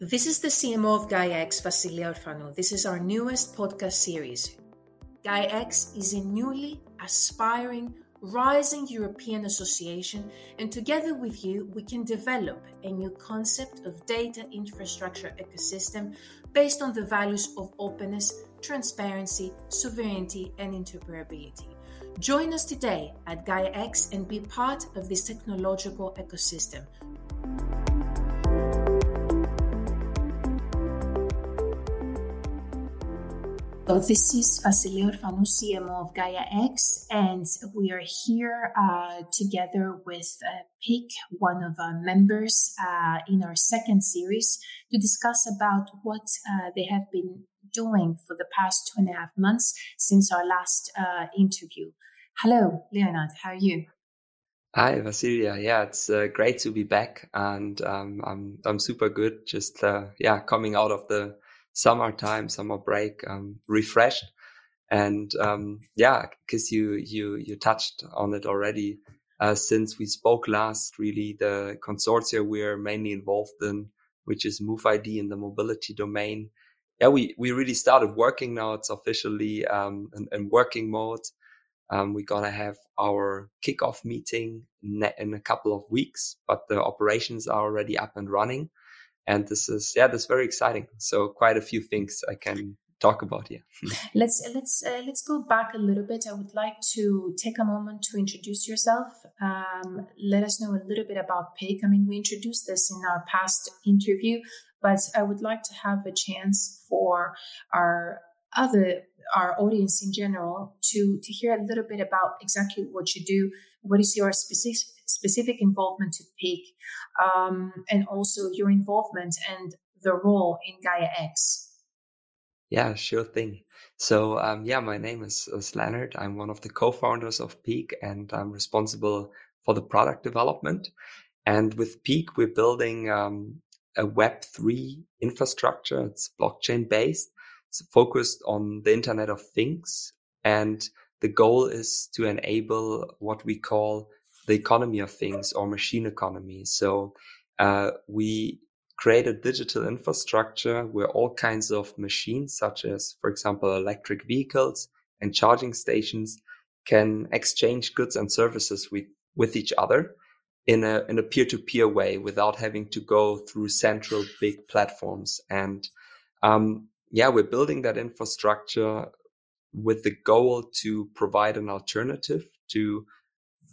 This is the CMO of GaiaX, Vasilia Orfanou. This is our newest podcast series. GaiaX is a newly aspiring, rising European association, and together with you, we can develop a new concept of data infrastructure ecosystem based on the values of openness, transparency, sovereignty, and interoperability. Join us today at GaiaX and be part of this technological ecosystem. So this is Vasilia Orfanou, CMO of Gaia X, and we are here uh, together with uh, Peaq, one of our members, uh, in our second series to discuss about what uh, they have been doing for the past two and a half months since our last uh, interview. Hello, Leonard. How are you? Hi, Vasilia. Yeah, it's uh, great to be back, and um, I'm I'm super good. Just yeah, coming out of the summertime, summer break, um, refreshed. And um, yeah, because you you you touched on it already. Uh, since we spoke last, really the consortia we're mainly involved in, which is MoveID in the mobility domain. Yeah, we we really started working now. It's officially um, in, in working mode. Um, we're gonna have our kickoff meeting in a couple of weeks, but the operations are already up and running. And this is yeah this is very exciting. So quite a few things i can talk about here. Let's let's uh, let's go back a little bit. I would like to take a moment to introduce yourself. Um, let us know a little bit about Peaq i mean we introduced this in our past interview but i would like to have a chance for our other our audience in general to to hear a little bit about exactly what you do what is your specific specific involvement to Peaq, um, and also your involvement and the role in Gaia X. Yeah, sure thing. So, um, yeah, my name is, is Leonard. I'm one of the co-founders of Peaq and I'm responsible for the product development. And with Peaq, we're building um, a Web3 infrastructure. It's blockchain based. It's focused on the Internet of Things. And the goal is to enable what we call the economy of things or machine economy. So uh, we create a digital infrastructure where all kinds of machines, such as, for example, electric vehicles and charging stations, can exchange goods and services with, with each other in a in a peer to peer way without having to go through central big platforms. And um, yeah, we're building that infrastructure with the goal to provide an alternative to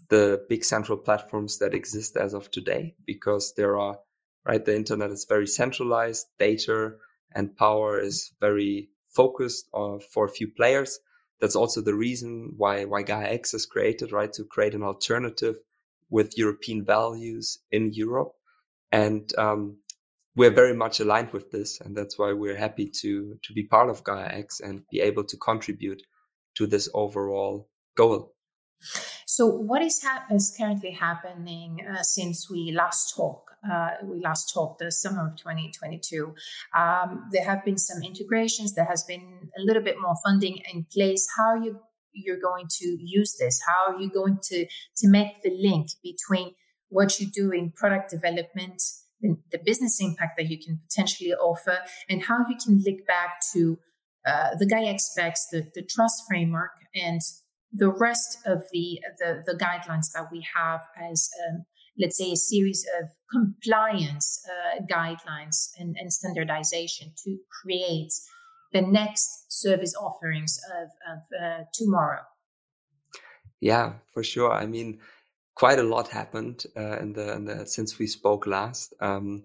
the big central platforms that exist as of today because there are right the internet is very centralized data and power is very focused on, for a few players that's also the reason why why gaia x is created right to create an alternative with european values in europe and um, we're very much aligned with this and that's why we're happy to to be part of gaia x and be able to contribute to this overall goal so, what is, ha- is currently happening uh, since we last talked? Uh, we last talked the summer of 2022. Um, there have been some integrations. There has been a little bit more funding in place. How are you you're going to use this? How are you going to to make the link between what you do in product development, the, the business impact that you can potentially offer, and how you can link back to uh, the Gaia X-Specs, the, the trust framework, and the rest of the, the, the guidelines that we have as, um, let's say, a series of compliance uh, guidelines and, and, standardization to create the next service offerings of, of uh, tomorrow. Yeah, for sure. I mean, quite a lot happened uh, in, the, in, the, since we spoke last. Um,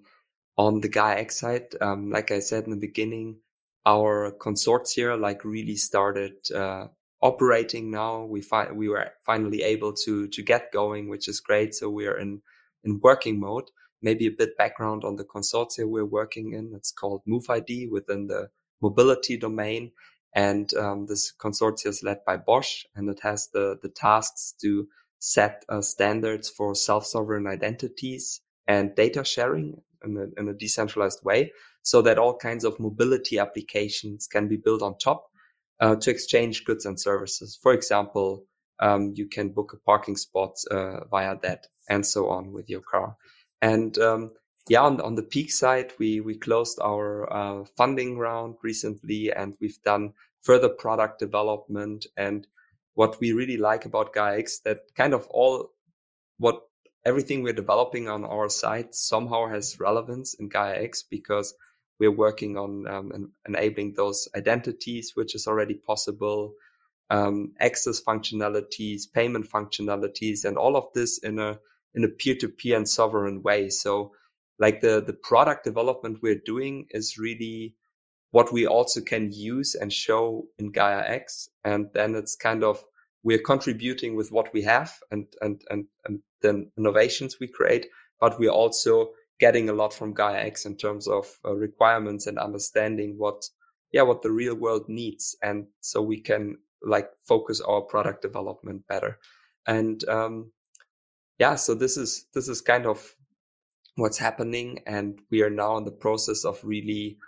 on the Gaia X side, um, like I said in the beginning, our consortia like really started uh, operating now. We fi- we were finally able to to get going, which is great. So we are in in working mode. Maybe a bit background on the consortia we're working in. It's called MoveID within the mobility domain. And um, this consortium is led by Bosch and it has the, the tasks to set uh, standards for self-sovereign identities and data sharing in a, in a decentralized way so that all kinds of mobility applications can be built on top uh, to exchange goods and services. For example, um, you can book a parking spot uh, via that and so on with your car. And um, yeah, on, on the Peaq side, we we closed our uh, funding round recently, and we've done further product development. And what we really like about GaiaX that kind of all what everything we're developing on our site somehow has relevance in GaiaX because we're working on um, en- enabling those identities, which is already possible, um, access functionalities, payment functionalities, and all of this in a in a peer-to-peer and sovereign way. So, like the the product development we're doing is really what we also can use and show in Gaia X. and then it's kind of we're contributing with what we have and and and and the innovations we create, but we're also getting a lot from Gaia X in terms of uh, requirements and understanding what yeah what the real world needs, and so we can like focus our product development better. And um, yeah, so this is this is kind of what's happening, and we are now in the process of really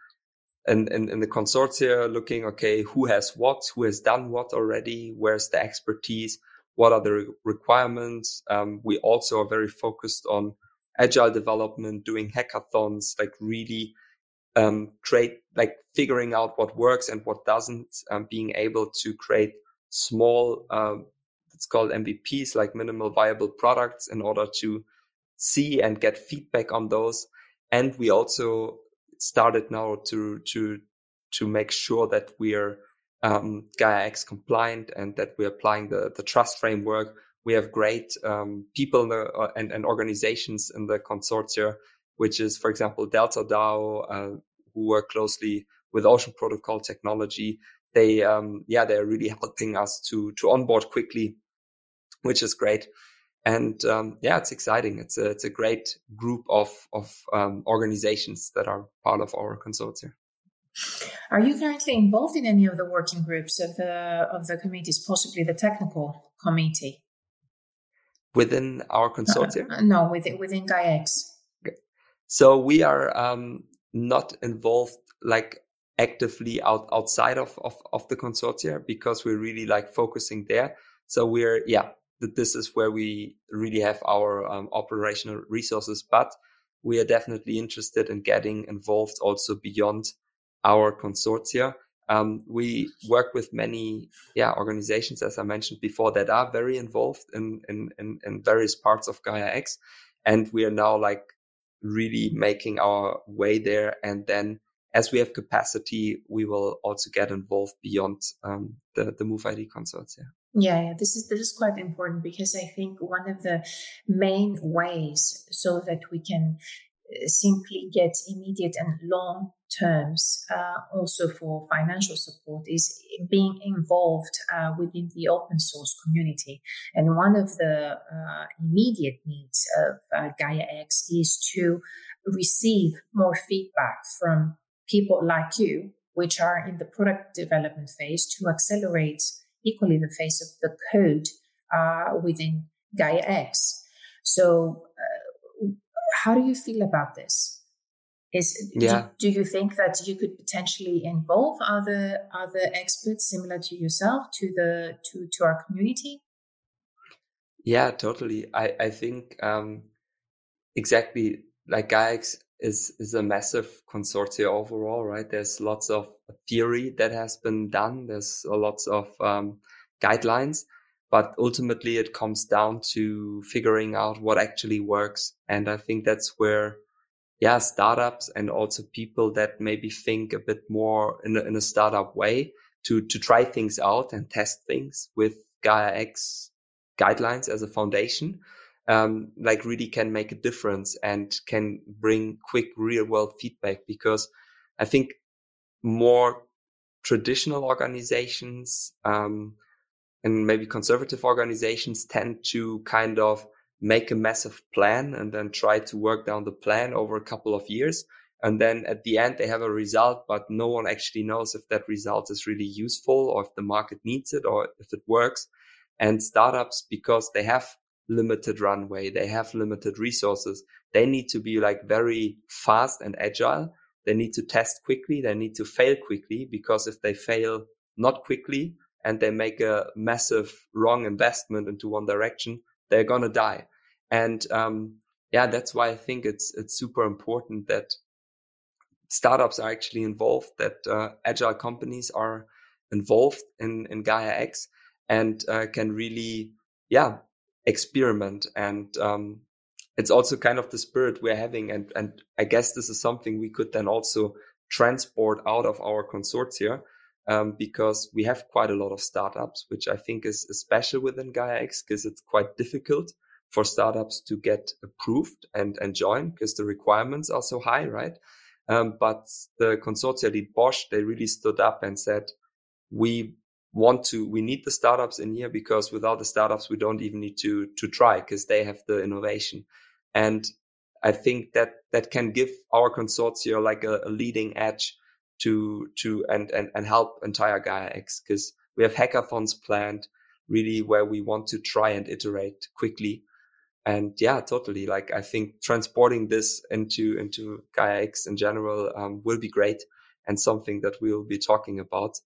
and in, in, the consortia looking okay who has what who has done what already where's the expertise what are the re- requirements? Um, we also are very focused on agile development doing hackathons like really um, create like figuring out what works and what doesn't um, being able to create small um, it's called mvps like minimal viable products in order to see and get feedback on those and we also started now to to to make sure that we are um, GaiaX compliant and that we're applying the the trust framework. We have great um, people the, uh, and, and organizations in the consortia, which is, for example, Delta DAO, uh, who work closely with Ocean Protocol technology. They, um, yeah, they're really helping us to to onboard quickly, which is great and um, yeah, it's exciting. It's a it's a great group of of um, organizations that are part of our consortium. Are you currently involved in any of the working groups of the of the committees, possibly the technical committee? Within our consortium? Uh, no, within within GaiaX. Okay. So we are um, not involved like actively out outside of, of of the consortia because we're really like focusing there. So we're yeah that this is where we really have our um, operational resources. But we are definitely interested in getting involved also beyond our consortia. Um, we work with many, yeah, organizations, as I mentioned before, that are very involved in, in, in, in various parts of GaiaX. And we are now like really making our way there. And then as we have capacity, we will also get involved beyond um, the, the MoveID consortia. Yeah, yeah, this is this is quite important because I think one of the main ways so that we can uh, simply get immediate and long terms uh, also for financial support is being involved uh, within the open source community. And one of the uh, immediate needs of uh, GaiaX is to receive more feedback from people like you, which are in the product development phase to accelerate equally the face of the code uh, within GaiaX. So, uh, how do you feel about this? Is yeah. do, do, you think that you could potentially involve other other experts similar to yourself to the to to our community? Yeah, totally. I I think um, exactly like GaiaX is is a massive consortia overall, right? There's lots of theory that has been done. There's lots of um, guidelines, but ultimately it comes down to figuring out what actually works. And I think that's where, yeah, startups and also people that maybe think a bit more in a, in a startup way to to try things out and test things with GaiaX guidelines as a foundation um, like really can make a difference and can bring quick real world feedback because I think more traditional organizations um, and maybe conservative organizations tend to kind of make a massive plan and then try to work down the plan over a couple of years. And then at the end, they have a result, but no one actually knows if that result is really useful or if the market needs it or if it works. And startups, because they have limited runway. They have limited resources. They need to be like very fast and agile. They need to test quickly. They need to fail quickly because if they fail not quickly and they make a massive wrong investment into one direction, they're going to die. And, um, yeah, that's why I think it's, it's super important that startups are actually involved, that, uh, agile companies are involved in, in Gaia X and, uh, can really, yeah, experiment. And, um, it's also kind of the spirit we're having. And, and I guess this is something we could then also transport out of our consortia um, because we have quite a lot of startups, which I think is, special within gaiax because it's quite difficult for startups to get approved and, and join because the requirements are so high, right? Um, but the consortia lead Bosch, they really stood up and said, we want to, we need the startups in here because without the startups, we don't even need to, to try because they have the innovation. And I think that that can give our consortia like a, a leading edge to to and and and help entire Gaia X because we have hackathons planned really where we want to try and iterate quickly. And yeah, totally. Like I think transporting this into into Gaia X in general um, will be great and something that we'll be talking about,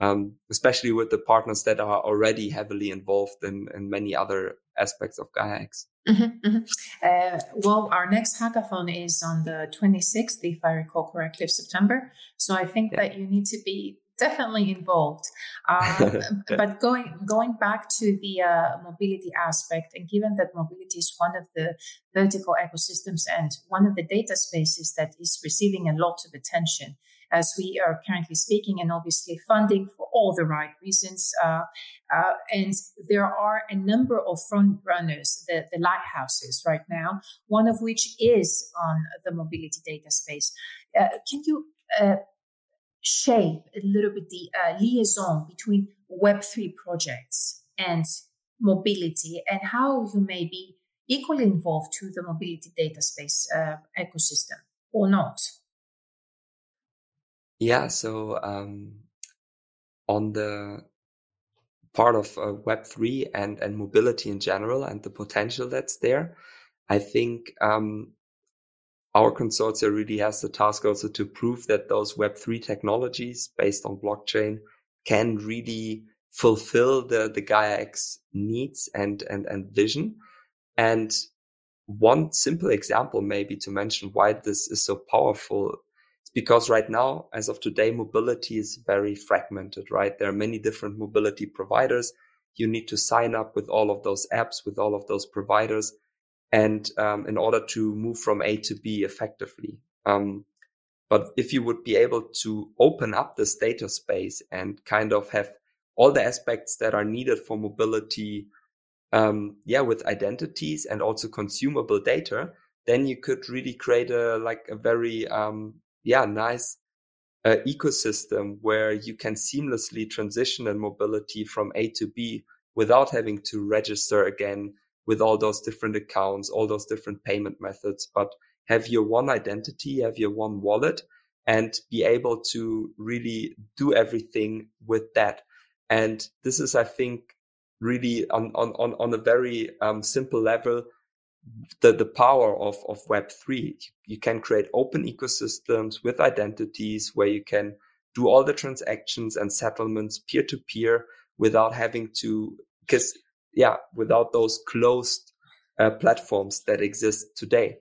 um, especially with the partners that are already heavily involved in in many other aspects of Gaia X. Mm-hmm, mm-hmm. Uh, well, our next hackathon is on the 26th, if I recall correctly, of September. So I think yeah. that you need to be definitely involved. Uh, but going going back to the uh, mobility aspect, and given that mobility is one of the vertical ecosystems and one of the data spaces that is receiving a lot of attention, as we are currently speaking, and obviously funding for all the right reasons. Uh, uh, and there are a number of front runners, the, the lighthouses right now, one of which is on the mobility data space. Uh, can you uh, shape a little bit the uh, liaison between Web3 projects and mobility and how you may be equally involved to the mobility data space uh, ecosystem or not? Yeah, so um, on the part of uh, Web3 and, and mobility in general and the potential that's there, I think um, our consortia really has the task also to prove that those Web3 technologies based on blockchain can really fulfill the, the Gaia X needs and, and, and vision. And one simple example, maybe to mention why this is so powerful because right now, as of today, mobility is very fragmented, right? There are many different mobility providers. You need to sign up with all of those apps, with all of those providers. And um, in order to move from A to B effectively. Um, but if you would be able to open up this data space and kind of have all the aspects that are needed for mobility, um, yeah, with identities and also consumable data, then you could really create a like a very um, yeah, nice uh, ecosystem where you can seamlessly transition and mobility from A to B without having to register again with all those different accounts, all those different payment methods, but have your one identity, have your one wallet and be able to really do everything with that. And this is, I think, really on, on, on, on a very um, simple level, the, the power of, of Web3. You can create open ecosystems with identities where you can do all the transactions and settlements peer to peer without having to, because yeah, without those closed uh, platforms that exist today.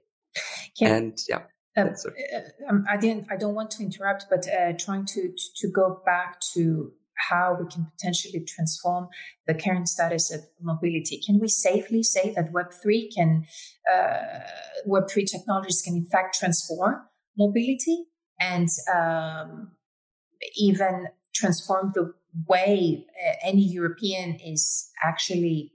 And yeah. Um, uh, um, I didn't. I don't want to interrupt, but uh, trying to, to to go back to how we can potentially transform the current status of mobility. Can we safely say that Web3 can, uh, Web3 technologies can in fact transform mobility and um, even transform the way uh, any European is actually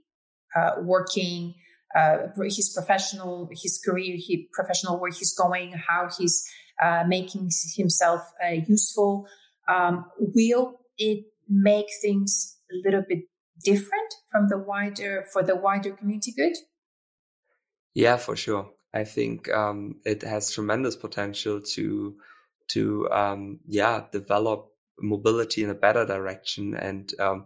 uh, working, uh, his professional, his career, his professional where he's going, how he's uh, making himself uh, useful. Um, will it make things a little bit different from the wider for the wider community good? Yeah, for sure. I think um, it has tremendous potential to to um, yeah develop mobility in a better direction and um,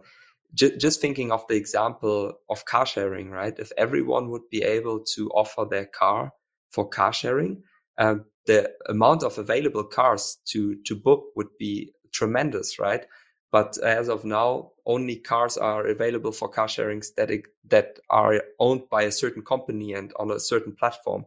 just thinking of the example of car sharing, right? If everyone would be able to offer their car for car sharing, um, the amount of available cars to to book would be tremendous, right? But as of now, only cars are available for car sharings that, that are owned by a certain company and on a certain platform.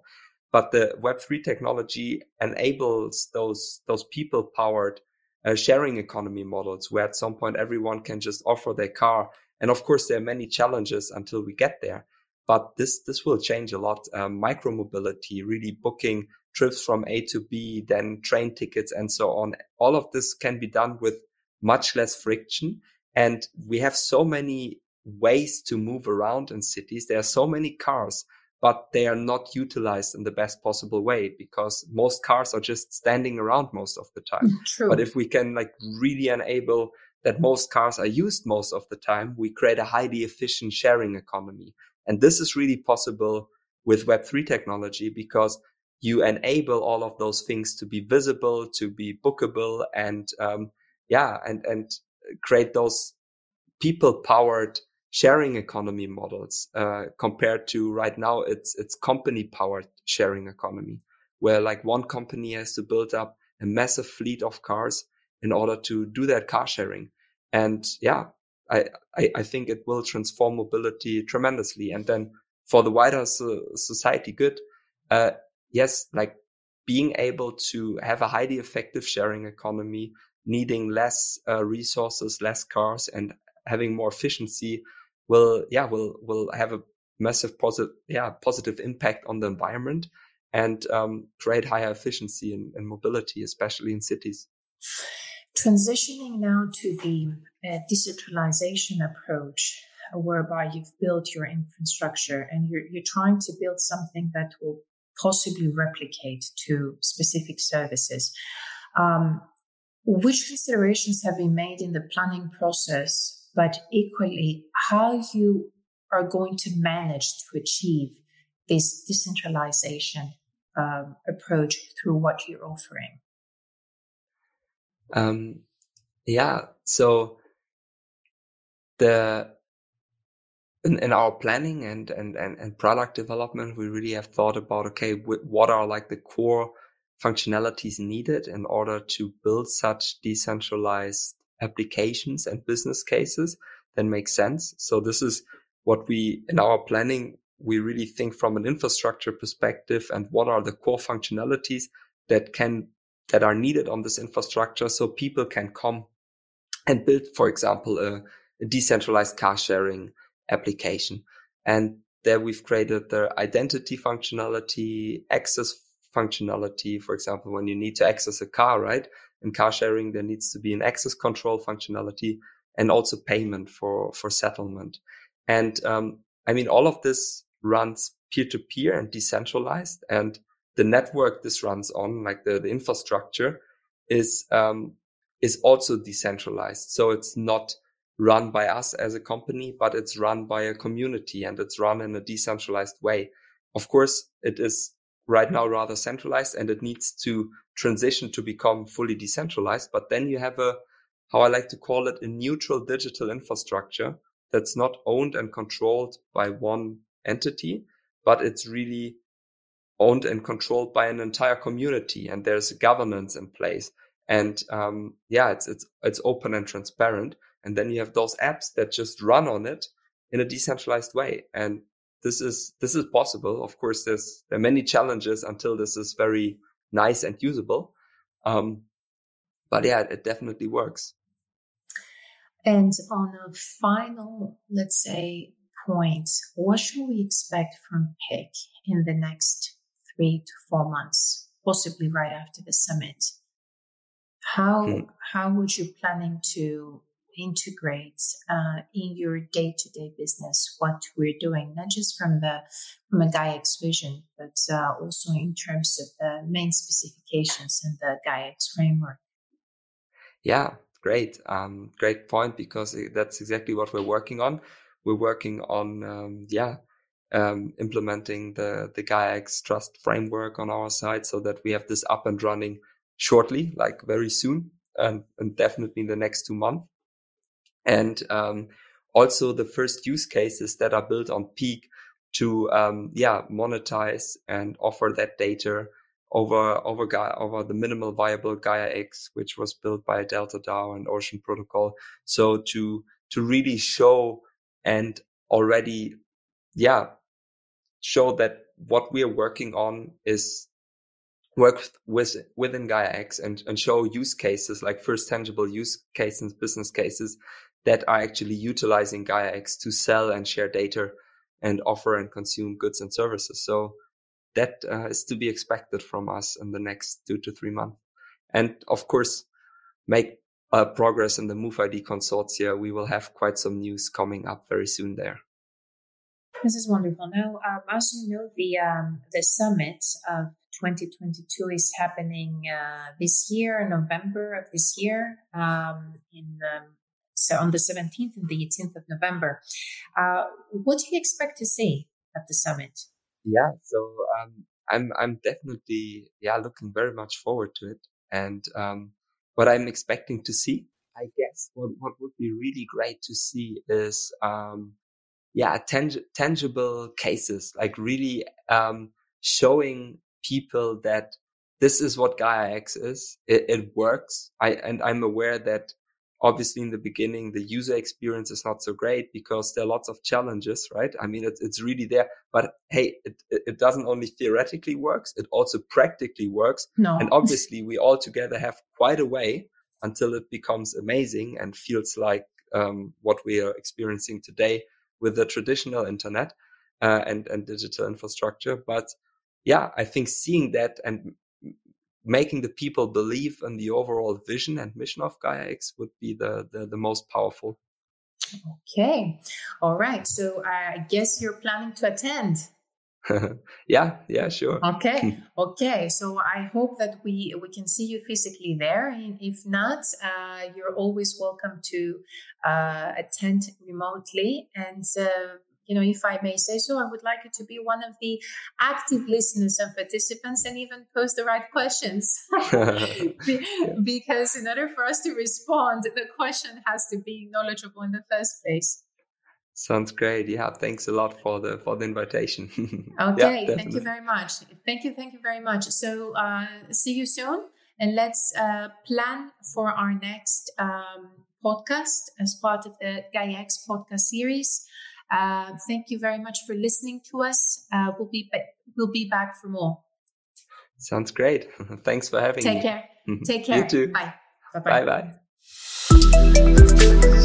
But the Web3 technology enables those, those people powered uh, sharing economy models where at some point everyone can just offer their car. And of course, there are many challenges until we get there. But this, this will change a lot. Um, micro mobility, really booking trips from A to B, then train tickets and so on. All of this can be done with much less friction. And we have so many ways to move around in cities. There are so many cars, but they are not utilized in the best possible way because most cars are just standing around most of the time. True. But if we can like really enable that most cars are used most of the time, we create a highly efficient sharing economy. And this is really possible with Web3 technology because you enable all of those things to be visible, to be bookable and, um, yeah, and, and create those people powered sharing economy models, uh, compared to right now, it's, it's company powered sharing economy where like one company has to build up a massive fleet of cars in order to do that car sharing. And yeah, I, I, I think it will transform mobility tremendously. And then for the wider so, society good, uh, yes, like being able to have a highly effective sharing economy, needing less uh, resources, less cars, and having more efficiency will, yeah, will will have a massive positive, yeah, positive impact on the environment and um, create higher efficiency in, in, mobility, especially in cities. Transitioning now to the uh, decentralization approach, whereby you've built your infrastructure and you're, you're trying to build something that will possibly replicate to specific services. Um, which considerations have been made in the planning process, but equally how you are going to manage to achieve this decentralization um, approach through what you're offering? Um, yeah, so the in, in our planning and, and, and, and product development, we really have thought about, okay, what are like the core functionalities needed in order to build such decentralized applications and business cases that make sense. So this is what we, in our planning, we really think from an infrastructure perspective and what are the core functionalities that can, that are needed on this infrastructure so people can come and build, for example, a, a decentralized car sharing application. And there we've created the identity functionality, access functionality. For example, when you need to access a car, right? In car sharing, there needs to be an access control functionality and also payment for, for settlement. And, um, I mean, all of this runs peer to peer and decentralized and the network this runs on, like the, the infrastructure is, um, is also decentralized. So it's not run by us as a company, but it's run by a community and it's run in a decentralized way. Of course, it is right now rather centralized and it needs to transition to become fully decentralized. But then you have a, how I like to call it, a neutral digital infrastructure that's not owned and controlled by one entity, but it's really owned and controlled by an entire community and there's governance in place. And, um, yeah, it's, it's, it's open and transparent. And then you have those apps that just run on it in a decentralized way. And this is, this is possible. Of course, there's, there are many challenges until this is very nice and usable. Um, but yeah, it definitely works. And on a final, let's say, point, what should we expect from Peaq in the next three to four months, possibly right after the summit? How, hmm. how would you planning to integrate uh, in your day-to-day business what we're doing, not just from the from a GaiaX vision, but uh, also in terms of the main specifications in the GaiaX framework. Yeah, great, um, great point because that's exactly what we're working on. We're working on um, yeah. Um, implementing the the GaiaX trust framework on our side so that we have this up and running shortly, like very soon, and, and definitely in the next two months and um, also the first use cases that are built on Peaq to um, yeah monetize and offer that data over over Gaia, over the minimal viable Gaia X, which was built by Delta DAO and Ocean Protocol. So to to really show and already, yeah, show that what we are working on is work with within Gaia X and, and show use cases like first tangible use cases, business cases that are actually utilizing Gaia X to sell and share data and offer and consume goods and services. So that uh, is to be expected from us in the next two to three months. And of course, make uh, progress in the Move ID consortia. We will have quite some news coming up very soon there. This is wonderful. Now, um, as you know, the um, the summit of 2022 is happening uh, this year, November of this year, um, in um, so on the 17th and the 18th of November. Uh, what do you expect to see at the summit? Yeah, so um, I'm I'm definitely yeah looking very much forward to it, and um, what I'm expecting to see, I guess, what what would be really great to see is um, yeah tang- tangible cases, like really um, showing people that this is what Gaia X is. It, it works. I and I'm aware that obviously in the beginning the user experience is not so great because there are lots of challenges right? I mean it's, it's really there but hey it, it doesn't only theoretically works it also practically works. No. and obviously we all together have quite a way until it becomes amazing and feels like um, what we are experiencing today with the traditional internet uh, and and digital infrastructure. But yeah i think seeing that and making the people believe in the overall vision and mission of Gaia X would be the, the, the most powerful. Okay. All right. So I guess you're planning to attend. yeah, yeah, sure. Okay, okay. So I hope that we we can see you physically there. And if not, uh, you're always welcome to uh, attend remotely. And uh, you know, if I may say so, I would like you to be one of the active listeners and participants and even pose the right questions. because in order for us to respond, the question has to be knowledgeable in the first place. Sounds great. Yeah, thanks a lot for the for the invitation. okay, yeah, thank you very much. Thank you, thank you very much. So, uh, see you soon, and let's uh, plan for our next um, podcast as part of the Gaia X podcast series. Uh, thank you very much for listening to us. Uh, we'll be ba- we'll be back for more. Sounds great. Thanks for having Take me. Take care. Take care. you too. Bye. Bye bye.